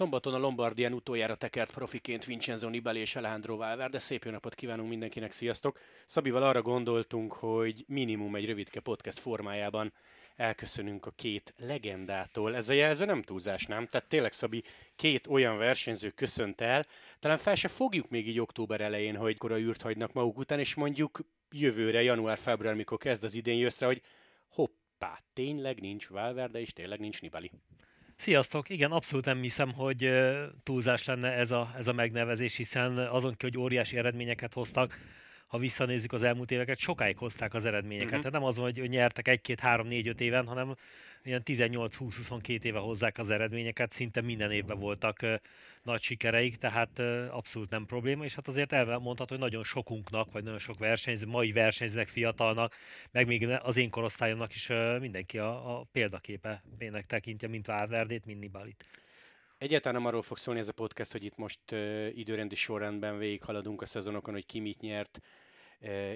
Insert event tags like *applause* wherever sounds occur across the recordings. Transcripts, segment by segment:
Szombaton a Lombardián utoljára tekert profiként Vincenzo Nibali és Alejandro Valverde. Szép jó napot kívánunk mindenkinek, sziasztok! Szabival arra gondoltunk, hogy minimum egy rövidke podcast formájában elköszönünk a két legendától. Ez a jelző nem túlzás, nem? Tehát tényleg, Szabi, két olyan versenyző köszönt el. Talán fel se fogjuk még így október elején, hogy kora űrt hagynak maguk után, és mondjuk jövőre, január-február, mikor kezd az idén jössz hogy hoppá, tényleg nincs Valverde, és tényleg nincs Nibali. Sziasztok! Igen, abszolút nem hiszem, hogy túlzás lenne ez a, ez a megnevezés, hiszen azon hogy óriási eredményeket hoztak, ha visszanézzük az elmúlt éveket, sokáig hozták az eredményeket. Uh-huh. Tehát nem az, hogy nyertek egy-két, három, négy, öt éven, hanem ilyen 18-20-22 éve hozzák az eredményeket, szinte minden évben voltak nagy sikereik, tehát abszolút nem probléma, és hát azért elmondható, hogy nagyon sokunknak, vagy nagyon sok versenyző, mai versenyzőnek, fiatalnak, meg még az én korosztályomnak is mindenki a, a példaképe pénnek tekintje, mint Valverdét, mint Nibalit. Egyáltalán nem arról fog szólni ez a podcast, hogy itt most uh, időrendi sorrendben végighaladunk a szezonokon, hogy ki mit nyert,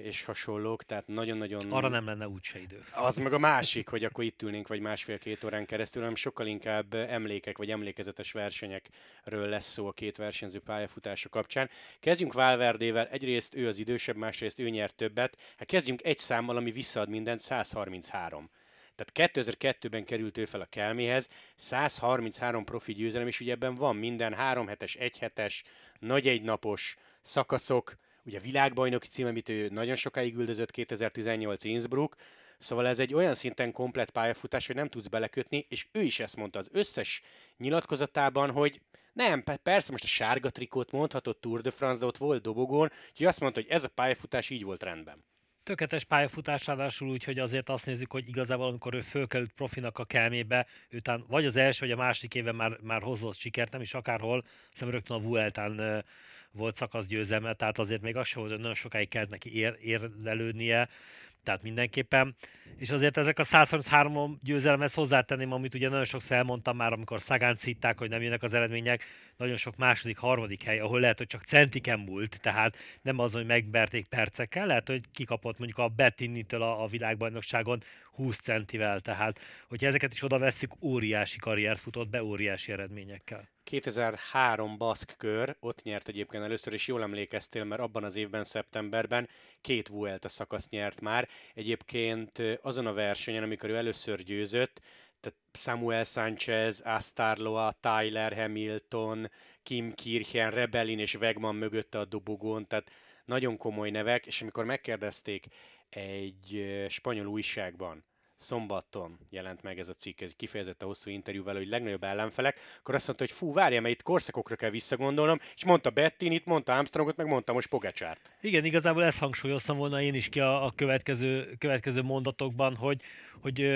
és hasonlók, tehát nagyon-nagyon... Arra nem lenne úgyse idő. Az meg a másik, hogy akkor itt ülnénk vagy másfél-két órán keresztül, hanem sokkal inkább emlékek vagy emlékezetes versenyekről lesz szó a két versenyző pályafutása kapcsán. Kezdjünk Valverdével, egyrészt ő az idősebb, másrészt ő nyert többet. Hát kezdjünk egy számmal, ami visszaad mindent, 133. Tehát 2002-ben került ő fel a Kelméhez, 133 profi győzelem, és ugye ebben van minden, 3 hetes, 1 hetes, nagy egynapos szakaszok, ugye világbajnoki cím, amit ő nagyon sokáig üldözött, 2018 Innsbruck, Szóval ez egy olyan szinten komplet pályafutás, hogy nem tudsz belekötni, és ő is ezt mondta az összes nyilatkozatában, hogy nem, persze most a sárga trikót mondhatott Tour de France, de ott volt dobogón, úgyhogy azt mondta, hogy ez a pályafutás így volt rendben. Tökéletes pályafutás, ráadásul úgy, hogy azért azt nézzük, hogy igazából amikor ő fölkerült profinak a kelmébe, után vagy az első, vagy a másik éven már, már hozott sikert, nem is akárhol, hiszem rögtön a Vueltán volt szakasz győzelme, tehát azért még az sem volt, hogy nagyon sokáig kellett neki ér, érlelődnie, tehát mindenképpen. És azért ezek a 133 győzelemhez hozzátenném, amit ugye nagyon sokszor elmondtam már, amikor Szagán citták, hogy nem jönnek az eredmények, nagyon sok második, harmadik hely, ahol lehet, hogy csak centiken múlt, tehát nem az, hogy megverték percekkel, lehet, hogy kikapott mondjuk a Bettinitől a, a világbajnokságon 20 centivel, tehát hogyha ezeket is oda vesszük, óriási karriert futott be, óriási eredményekkel. 2003 baszk kör, ott nyert egyébként először, és jól emlékeztél, mert abban az évben, szeptemberben két Vuelta szakaszt nyert már. Egyébként azon a versenyen, amikor ő először győzött, tehát Samuel Sanchez, Astarloa, Tyler Hamilton, Kim Kirchen, Rebellin és Wegman mögötte a dobogón, tehát nagyon komoly nevek, és amikor megkérdezték egy spanyol újságban, szombaton jelent meg ez a cikk, ez kifejezetten hosszú interjú vele, hogy legnagyobb ellenfelek, akkor azt mondta, hogy fú, várja, mert itt korszakokra kell visszagondolnom, és mondta Bettinit, mondta Armstrongot, meg mondta most Pogacsárt. Igen, igazából ezt hangsúlyoztam volna én is ki a, a következő, következő mondatokban, hogy, hogy,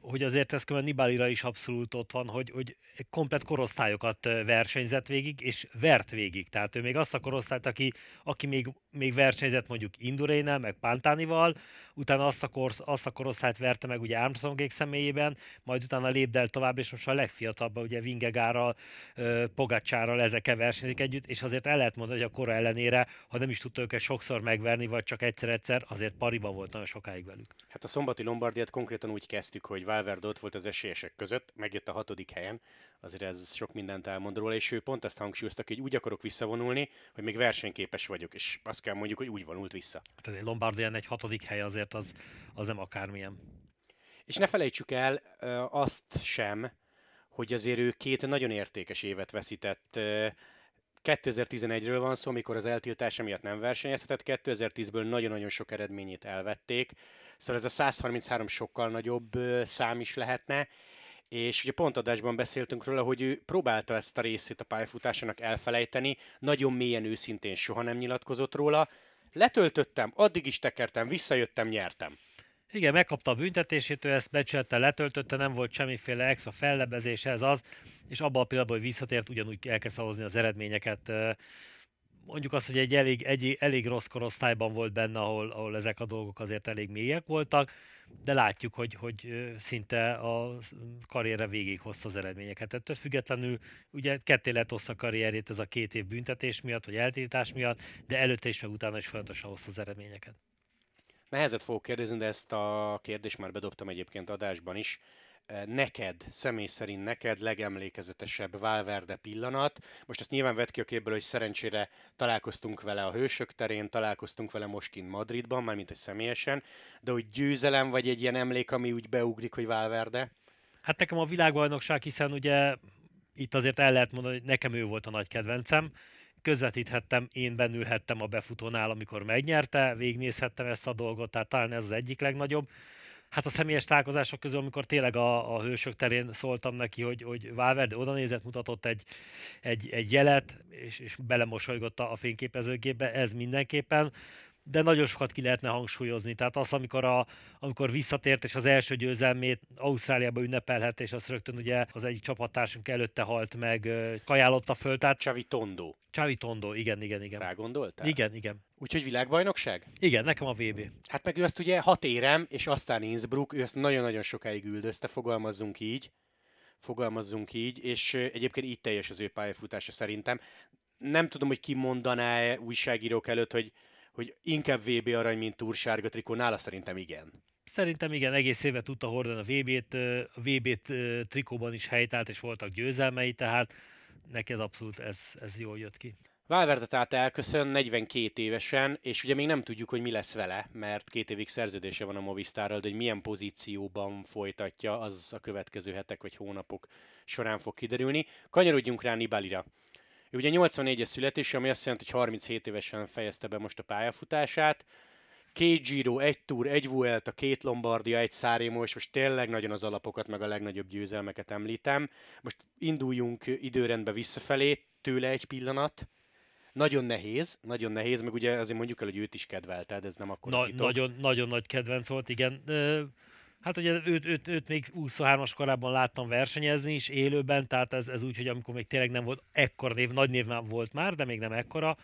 hogy azért ez követően Nibalira is abszolút ott van, hogy, hogy komplet korosztályokat versenyzett végig, és vert végig. Tehát ő még azt a korosztályt, aki, aki még, még versenyzett mondjuk Indurénel, meg Pantánival, utána azt a, korsz, azt a korosztályt verte meg ugye Armstrongék személyében, majd utána lépdel tovább, és most a legfiatalabb, ugye Vingegárral, Pogacsárral ezekkel versenyezik együtt, és azért el lehet mondani, hogy a kora ellenére, ha nem is tudta őket sokszor megverni, vagy csak egyszer-egyszer, azért pariba volt nagyon sokáig velük. Hát a szombati Lombardiát konkrétan úgy kezdtük, hogy Valverde ott volt az esélyesek között, megjött a hatodik helyen, azért ez sok mindent elmond róla, és ő pont ezt hangsúlyoztak, hogy úgy akarok visszavonulni, hogy még versenyképes vagyok, és azt kell mondjuk, hogy úgy vonult vissza. Hát egy Lombardián egy hatodik hely azért az, az nem akármilyen. És ne felejtsük el azt sem, hogy azért ő két nagyon értékes évet veszített. 2011-ről van szó, amikor az eltiltása miatt nem versenyezhetett, 2010-ből nagyon-nagyon sok eredményét elvették, szóval ez a 133 sokkal nagyobb szám is lehetne, és ugye pont adásban beszéltünk róla, hogy ő próbálta ezt a részét a pályafutásának elfelejteni, nagyon mélyen őszintén soha nem nyilatkozott róla. Letöltöttem, addig is tekertem, visszajöttem, nyertem. Igen, megkapta a büntetését, ő ezt becselte, letöltötte, nem volt semmiféle extra fellebezés, ez az, és abban a pillanatban, hogy visszatért, ugyanúgy elkezd hozni az eredményeket. Mondjuk azt, hogy egy elég, egy, elég rossz korosztályban volt benne, ahol, ahol ezek a dolgok azért elég mélyek voltak, de látjuk, hogy, hogy szinte a karriere végig hozta az eredményeket. Ettől függetlenül ugye ketté lett a karrierét ez a két év büntetés miatt, vagy eltiltás miatt, de előtte is, meg utána is folyamatosan hozta az eredményeket. Nehezet fogok kérdezni, de ezt a kérdést már bedobtam egyébként adásban is. neked, személy szerint neked legemlékezetesebb Valverde pillanat? Most azt nyilván vett ki a képből, hogy szerencsére találkoztunk vele a Hősök terén, találkoztunk vele most kint Madridban, mármint egy személyesen, de hogy győzelem vagy egy ilyen emlék, ami úgy beugrik, hogy Valverde? Hát nekem a világbajnokság, hiszen ugye itt azért el lehet mondani, hogy nekem ő volt a nagy kedvencem, közvetíthettem, én bennülhettem a befutónál, amikor megnyerte, végignézhettem ezt a dolgot, tehát talán ez az egyik legnagyobb. Hát a személyes találkozások közül, amikor tényleg a, a hősök terén szóltam neki, hogy, hogy Valverde oda nézett, mutatott egy, egy, egy jelet, és, és belemosolygott a fényképezőgépbe, ez mindenképpen de nagyon sokat ki lehetne hangsúlyozni. Tehát az, amikor, a, amikor visszatért, és az első győzelmét Ausztráliába ünnepelhet, és azt rögtön ugye az egyik csapattársunk előtte halt meg, kajállotta föl. Tehát... Csavi Tondo. Csavi Tondo, igen, igen, igen. Rá gondoltál? Igen, igen. Úgyhogy világbajnokság? Igen, nekem a VB. Hát meg ő azt ugye hat érem, és aztán Innsbruck, ő ezt nagyon-nagyon sokáig üldözte, fogalmazzunk így fogalmazzunk így, és egyébként így teljes az ő pályafutása szerintem. Nem tudom, hogy ki mondaná újságírók előtt, hogy hogy inkább VB arany, mint túrsárga trikó, nála szerintem igen. Szerintem igen, egész évet tudta hordani a VB-t, a VB-t trikóban is helytált, és voltak győzelmei, tehát neki ez abszolút ez, ez jól jött ki. Valverde tehát elköszön 42 évesen, és ugye még nem tudjuk, hogy mi lesz vele, mert két évig szerződése van a Movistarral, de hogy milyen pozícióban folytatja, az a következő hetek vagy hónapok során fog kiderülni. Kanyarodjunk rá Nibalira. Ő ugye 84-es születés, ami azt jelenti, hogy 37 évesen fejezte be most a pályafutását. Két Giro, egy Tour, egy Vuelta, két Lombardia, egy Szárémó, és most tényleg nagyon az alapokat, meg a legnagyobb győzelmeket említem. Most induljunk időrendbe visszafelé, tőle egy pillanat. Nagyon nehéz, nagyon nehéz, meg ugye azért mondjuk el, hogy őt is kedvelte, de ez nem akkor Na, nagyon, nagyon nagy kedvenc volt, igen. Hát ugye őt, őt, őt még 23-as korában láttam versenyezni is élőben, tehát ez, ez úgy, hogy amikor még tényleg nem volt ekkora név, nagy név már volt már, de még nem ekkora,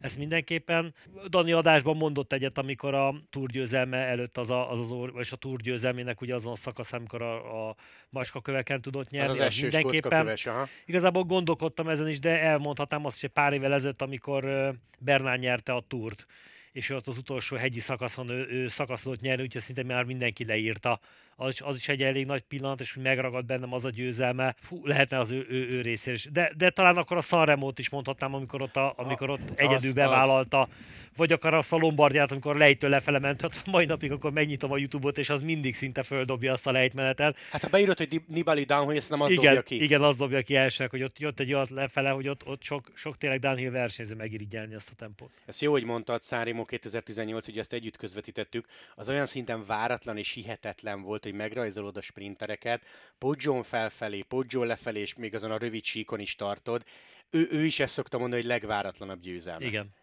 ez mindenképpen. Dani adásban mondott egyet, amikor a túrgyőzelme előtt az a, az, az or, vagy a túrgyőzelmének ugye azon a szakasz, amikor a, a macska köveken tudott nyerni. Az, az, az mindenképpen. Köves, aha. Igazából gondolkodtam ezen is, de elmondhatnám azt, hogy pár évvel ezelőtt, amikor Bernán nyerte a túrt és ott az utolsó hegyi szakaszon ő, ő szakaszodott nyerni, úgyhogy szinte már mindenki leírta az is, az is egy elég nagy pillanat, és hogy megragad bennem az a győzelme, fú, lehetne az ő, ő, ő részéről is. De, de talán akkor a Sanremót is mondhatnám, amikor ott, a, amikor ott egyedül az, bevállalta, az. vagy akár azt a Lombardiát, amikor lejtő lefele ment, hát mai napig akkor megnyitom a Youtube-ot, és az mindig szinte földobja azt a lejtmenetet. Hát ha beírod, hogy Nibali down, hogy ezt nem az igen, dobja ki. Igen, az dobja ki elsőnek, hogy ott jött egy olyan lefele, hogy ott, ott sok, sok tényleg downhill versenyző megirigyelni azt a tempót. Ezt jó, hogy mondtad, Sanremo 2018, hogy ezt együtt közvetítettük, az olyan szinten váratlan és hihetetlen volt, hogy megrajzolod a sprintereket, Poggyon felfelé, Poggyon lefelé, és még azon a rövid síkon is tartod. Ő, ő is ezt szokta mondani, hogy legváratlanabb győzelme. Igen.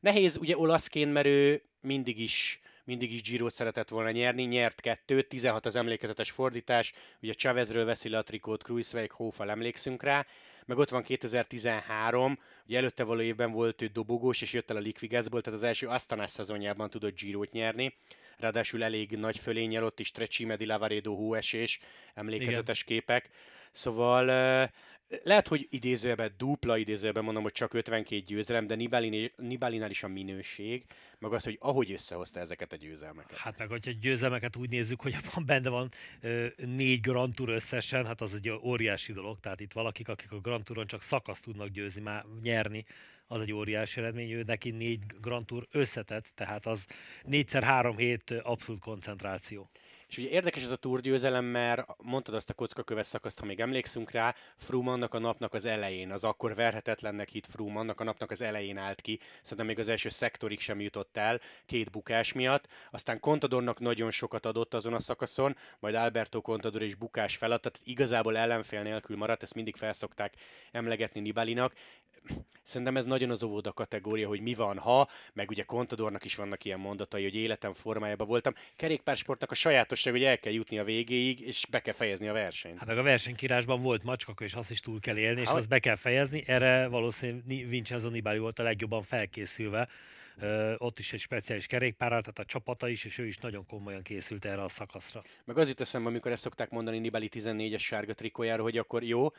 Nehéz ugye olaszként, mert ő mindig is mindig is Giro szeretett volna nyerni, nyert kettőt, 16 az emlékezetes fordítás, ugye Chavezről veszi le a trikót, Kruiswijk, Hófal emlékszünk rá, meg ott van 2013, ugye előtte való évben volt ő dobogós, és jött el a Liquigasból, tehát az első Astana szezonjában tudott Girot nyerni, ráadásul elég nagy fölényel ott is Trecime di Lavaredo hóesés, emlékezetes Igen. képek. Szóval lehet, hogy idézőjelben, dupla idézőjelben mondom, hogy csak 52 győzelem, de Nibali, Nibalinál is a minőség, meg az, hogy ahogy összehozta ezeket a győzelmeket. Hát meg, hogyha győzelmeket úgy nézzük, hogy van benne van négy Grand Tour összesen, hát az egy óriási dolog, tehát itt valakik, akik a Grand Touron csak szakaszt tudnak győzni, már nyerni, az egy óriási eredmény, ő neki négy Grand Tour összetett, tehát az négyszer három hét abszolút koncentráció. És ugye érdekes ez a túrgyőzelem, mert mondtad azt a kockaköves szakaszt, ha még emlékszünk rá, Froome annak a napnak az elején, az akkor verhetetlennek hit Froome annak a napnak az elején állt ki, szerintem még az első szektorig sem jutott el, két bukás miatt. Aztán Contadornak nagyon sokat adott azon a szakaszon, majd Alberto Contador is bukás felett, tehát igazából ellenfél nélkül maradt, ezt mindig felszokták emlegetni Nibalinak, Szerintem ez nagyon az óvoda kategória, hogy mi van, ha, meg ugye Contadornak is vannak ilyen mondatai, hogy életem formájában voltam. Kerékpársportnak a sajátosság, hogy el kell jutni a végéig, és be kell fejezni a versenyt. Hát meg a versenykírásban volt macskak, és azt is túl kell élni, és ha, azt be kell fejezni. Erre valószínűleg Vincenzo Nibali volt a legjobban felkészülve. Uh, ott is egy speciális kerékpárral, tehát a csapata is, és ő is nagyon komolyan készült erre a szakaszra. Meg az itt eszembe, amikor ezt szokták mondani Nibali 14-es sárga trikójára, hogy akkor jó,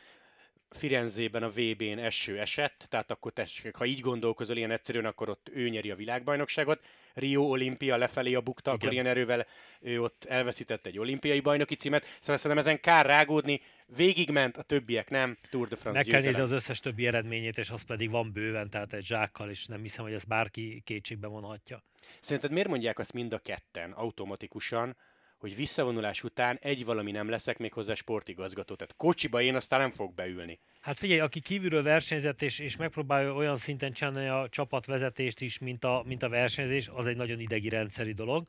Firenzében a VB-n eső esett, tehát akkor tessék, ha így gondolkozol ilyen egyszerűen, akkor ott ő nyeri a világbajnokságot. Rio olimpia lefelé a bukta, Igen. akkor ilyen erővel ő ott elveszített egy olimpiai bajnoki címet. Szóval szerintem ezen kár rágódni, végigment, a többiek nem, Tour de France Meg kell nézni az összes többi eredményét, és az pedig van bőven, tehát egy zsákkal, és nem hiszem, hogy ezt bárki kétségbe vonhatja. Szerinted miért mondják azt mind a ketten automatikusan, hogy visszavonulás után egy valami nem leszek még hozzá sportigazgató. Tehát kocsiba én aztán nem fog beülni. Hát figyelj, aki kívülről versenyzett és, és megpróbálja olyan szinten csinálni a csapatvezetést is, mint a, mint a versenyzés, az egy nagyon idegi rendszeri dolog.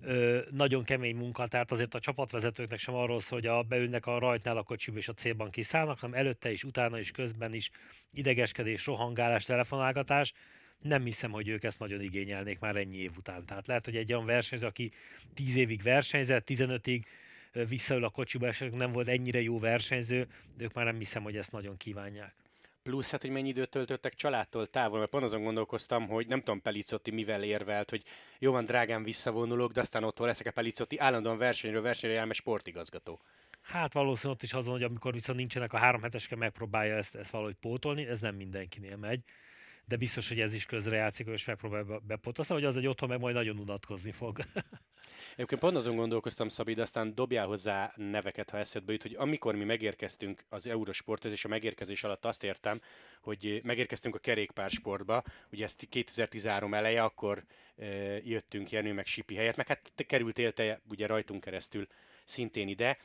Ö, nagyon kemény munka, tehát azért a csapatvezetőknek sem arról szól, hogy a, beülnek a rajtnál a kocsiba és a célban kiszállnak, hanem előtte is, utána is, közben is idegeskedés, rohangálás, telefonálgatás nem hiszem, hogy ők ezt nagyon igényelnék már ennyi év után. Tehát lehet, hogy egy olyan versenyző, aki 10 évig versenyzett, 15-ig visszaül a kocsiba, esetleg nem volt ennyire jó versenyző, de ők már nem hiszem, hogy ezt nagyon kívánják. Plusz, hát, hogy mennyi időt töltöttek családtól távol, mert pont azon gondolkoztam, hogy nem tudom, Pelicotti mivel érvelt, hogy jó van, drágán visszavonulok, de aztán otthon leszek a Pelicotti állandóan versenyről versenyre jár, mert sportigazgató. Hát valószínűleg ott is azon, hogy amikor viszont nincsenek a három heteske, megpróbálja ezt, ezt valahogy pótolni, ez nem mindenkinél megy de biztos, hogy ez is közrejátszik, és megpróbál bepotoszni, hogy az egy otthon meg majd nagyon unatkozni fog. *laughs* Egyébként pont azon gondolkoztam, Szabi, de aztán dobjál hozzá neveket, ha eszedbe jut, hogy amikor mi megérkeztünk az Eurosporthoz, és a megérkezés alatt azt értem, hogy megérkeztünk a kerékpársportba, ugye ezt 2013 eleje, akkor e, jöttünk Jenő meg Sipi helyett, meg hát te kerültél te ugye rajtunk keresztül szintén ide.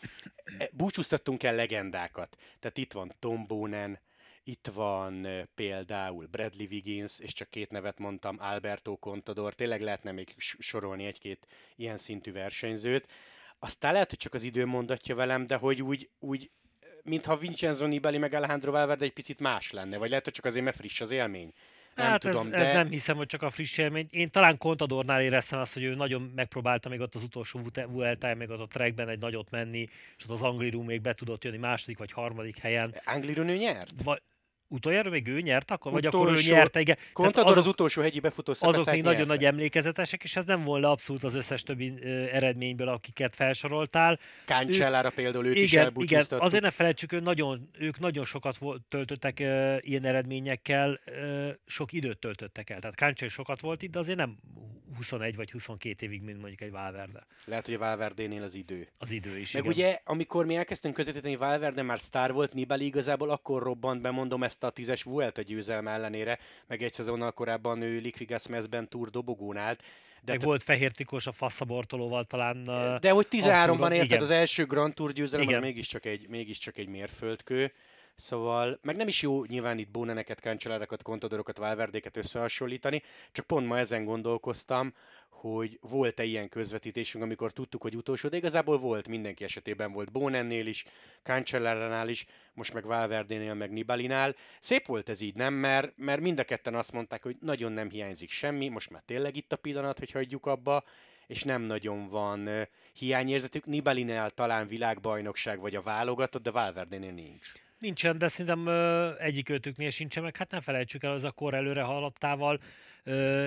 E, búcsúztattunk el legendákat. Tehát itt van Tom Bonen, itt van például Bradley Wiggins, és csak két nevet mondtam, Alberto Contador, tényleg lehetne még sorolni egy-két ilyen szintű versenyzőt. Aztán lehet, hogy csak az idő mondatja velem, de hogy úgy, úgy mintha Vincenzo Nibali meg Alejandro Valverde egy picit más lenne, vagy lehet, hogy csak azért, mert friss az élmény. Nem hát tudom, ez, de... ez nem hiszem, hogy csak a friss élmény. Én talán Contadornál éreztem azt, hogy ő nagyon megpróbálta még ott az utolsó Vuelta, még ott a trackben egy nagyot menni, és ott az Angliru még be tudott jönni második vagy harmadik helyen. Angliru nő nyert? Va- Utoljára még ő nyert akkor? Vagy utolsó, akkor ő nyerte, igen. Contador azok, az utolsó hegyi befutó Azok még nagyon nagy emlékezetesek, és ez nem volna abszolút az összes többi ö, eredményből, akiket felsoroltál. Káncellára például őt igen, is igen, azért ne felejtsük, ő nagyon, ők nagyon sokat töltöttek ö, ilyen eredményekkel, ö, sok időt töltöttek el. Tehát Káncsel sokat volt itt, de azért nem 21 vagy 22 évig, mint mondjuk egy Valverde. Lehet, hogy a Valverdénél az idő. Az idő is, Meg igen. ugye, amikor mi elkezdtünk közvetíteni, Valverde már sztár volt, Nibali igazából akkor robbant be, mondom ezt a tízes Vuelta győzelme ellenére, meg egy szezonnal korábban ő Liquigas Mezben Tour dobogón állt. De meg t- volt fehér tikós a passzabortolóval talán. De hogy 13-ban érted az első Grand Tour győzelem, igen. az mégiscsak egy, mégiscsak egy mérföldkő. Szóval, meg nem is jó nyilván itt Bóneneket, Cancellárakat, Contadorokat, Valverdéket összehasonlítani, csak pont ma ezen gondolkoztam, hogy volt-e ilyen közvetítésünk, amikor tudtuk, hogy utolsó, de igazából volt, mindenki esetében volt Bónennél is, Cancelláránál is, most meg Valverdénél, meg Nibalinál. Szép volt ez így, nem? Mert, mert mind a ketten azt mondták, hogy nagyon nem hiányzik semmi, most már tényleg itt a pillanat, hogy hagyjuk abba, és nem nagyon van hiányérzetük. Nibalinál talán világbajnokság vagy a válogatott, de Valverdénél nincs. Nincsen, de szerintem egyik őtüknél sincsen, meg hát nem felejtsük el, az a kor előre haladtával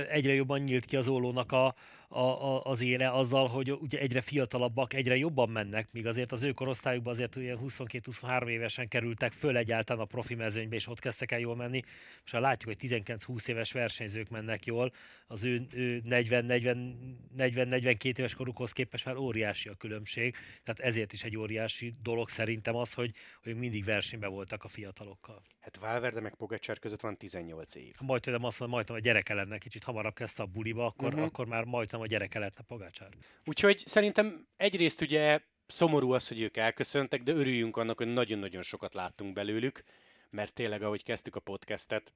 egyre jobban nyílt ki az ólónak a, a, a, az éle azzal, hogy ugye egyre fiatalabbak, egyre jobban mennek, míg azért az ő korosztályukban azért ilyen 22-23 évesen kerültek föl egyáltalán a profi mezőnybe, és ott kezdtek el jól menni. És ha látjuk, hogy 19-20 éves versenyzők mennek jól, az ő, ő 40-42 éves korukhoz képest már óriási a különbség. Tehát ezért is egy óriási dolog szerintem az, hogy, hogy mindig versenyben voltak a fiatalokkal. Hát Valverde meg Pogacsár között van 18 év. Majdnem azt mondom, majdnem a gyereke lenne, kicsit hamarabb kezdte a buliba, akkor, uh-huh. akkor már majdnem a gyereke lett a Pogacsár. Úgyhogy szerintem egyrészt ugye szomorú az, hogy ők elköszöntek, de örüljünk annak, hogy nagyon-nagyon sokat láttunk belőlük, mert tényleg, ahogy kezdtük a podcastet,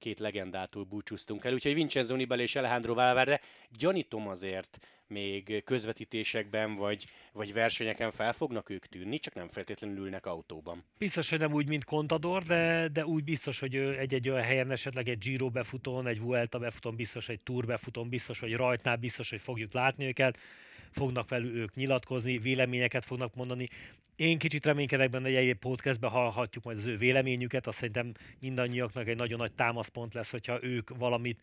két legendától búcsúztunk el, úgyhogy Vincenzo Nibali és Alejandro Valverde gyanítom azért még közvetítésekben vagy, vagy versenyeken fel fognak ők tűnni, csak nem feltétlenül ülnek autóban. Biztos, hogy nem úgy, mint Contador, de, de úgy biztos, hogy egy-egy olyan helyen esetleg egy Giro befutón, egy Vuelta befutón, biztos, egy Tour befutón, biztos, hogy rajtnál, biztos, hogy fogjuk látni őket fognak velük ők nyilatkozni, véleményeket fognak mondani. Én kicsit reménykedek benne, hogy egy podcastben hallhatjuk majd az ő véleményüket, azt szerintem mindannyiaknak egy nagyon nagy támaszpont lesz, hogyha ők valamit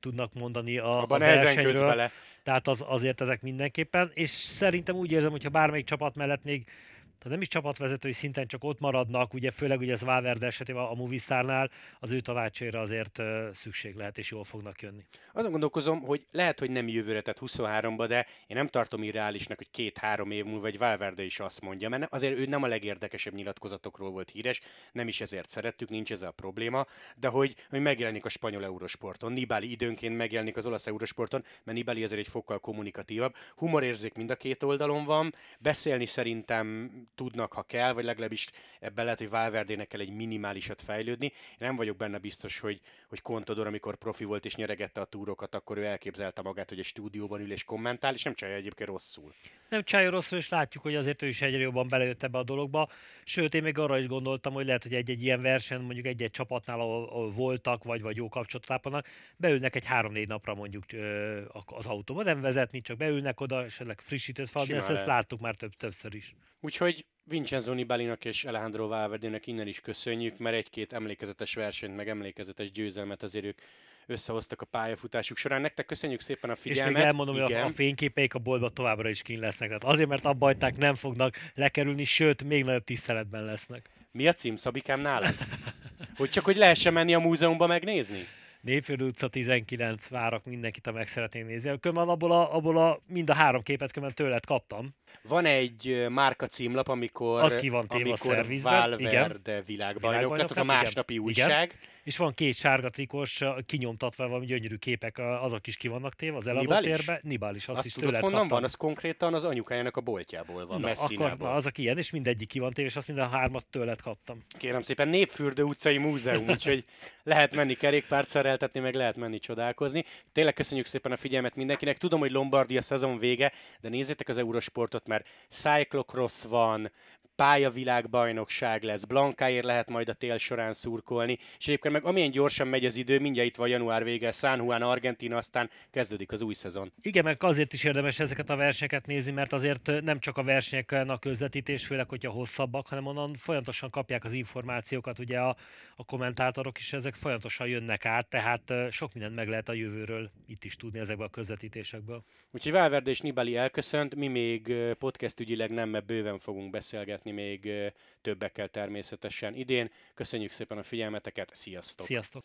tudnak mondani a, Abban a versenyről. Bele. Tehát az, azért ezek mindenképpen, és szerintem úgy érzem, hogyha bármelyik csapat mellett még tehát nem is csapatvezetői szinten csak ott maradnak, ugye főleg ugye ez Valverde esetében a Movistarnál az ő tanácsaira azért szükség lehet, és jól fognak jönni. Azon gondolkozom, hogy lehet, hogy nem jövőre, tehát 23-ba, de én nem tartom irreálisnak, hogy két-három év múlva egy Valverde is azt mondja, mert azért ő nem a legérdekesebb nyilatkozatokról volt híres, nem is ezért szerettük, nincs ez a probléma, de hogy, hogy megjelenik a spanyol eurosporton, Nibali időnként megjelenik az olasz eurosporton, mert Nibali azért egy fokkal kommunikatívabb. Humorérzék mind a két oldalon van, beszélni szerintem tudnak, ha kell, vagy legalábbis ebben lehet, hogy Valverdének kell egy minimálisat fejlődni. Én nem vagyok benne biztos, hogy, hogy Contador, amikor profi volt és nyeregette a túrokat, akkor ő elképzelte magát, hogy egy stúdióban ül és kommentál, és nem csinálja egyébként rosszul. Nem csinálja rosszul, és látjuk, hogy azért ő is egyre jobban belejött ebbe a dologba. Sőt, én még arra is gondoltam, hogy lehet, hogy egy-egy ilyen verseny, mondjuk egy-egy csapatnál, ahol, ahol voltak, vagy, vagy jó kapcsolatot ápolnak, beülnek egy három-négy napra mondjuk az autóba, nem vezetni, csak beülnek oda, esetleg frissítőt falni, ezt, ezt láttuk már több, többször is. Úgyhogy Vincenzo Nibalinak és Alejandro Valverdének innen is köszönjük, mert egy-két emlékezetes versenyt, meg emlékezetes győzelmet azért ők összehoztak a pályafutásuk során. Nektek köszönjük szépen a figyelmet. És még elmondom, Igen. hogy a, fényképeik a boltba továbbra is kín lesznek. Tehát azért, mert abba hagyták, nem fognak lekerülni, sőt, még nagyobb tiszteletben lesznek. Mi a cím, Szabikám, nálad? hogy csak, hogy lehessen menni a múzeumba megnézni? Népföld utca 19, várok mindenkit, ha meg szeretném nézni. Kömmel abból a, abból a, mind a három képet kömmel tőled kaptam. Van egy márka címlap, amikor, az ki van amikor Valverde világbajnok lett, az a másnapi igen. újság. Igen és van két sárga trikos, kinyomtatva valami gyönyörű képek, azok is ki vannak téve az eladó térbe. Nibál is, azt, azt is tudod, honnan kaptam. van? Az konkrétan az anyukájának a boltjából van, na, akkor, na, azok ilyen, és mindegyik ki van téve, és azt minden hármat tőled kaptam. Kérem szépen, Népfürdő utcai múzeum, úgyhogy lehet menni kerékpárt szereltetni, meg lehet menni csodálkozni. Tényleg köszönjük szépen a figyelmet mindenkinek. Tudom, hogy Lombardia szezon vége, de nézzétek az Eurosportot, mert cyclocross van, pályavilágbajnokság lesz, Blankáért lehet majd a tél során szurkolni, és egyébként meg amilyen gyorsan megy az idő, mindjárt itt van január vége, San Juan, Argentina, aztán kezdődik az új szezon. Igen, meg azért is érdemes ezeket a versenyeket nézni, mert azért nem csak a versenyeken a közvetítés, főleg, hogyha hosszabbak, hanem onnan folyamatosan kapják az információkat, ugye a, a kommentátorok is ezek folyamatosan jönnek át, tehát sok mindent meg lehet a jövőről itt is tudni ezekből a közvetítésekből. Úgyhogy Valverde és Nibali elköszönt, mi még podcast ügyileg nem, mert bőven fogunk beszélgetni beszélgetni még többekkel természetesen idén. Köszönjük szépen a figyelmeteket, sziasztok! Sziasztok!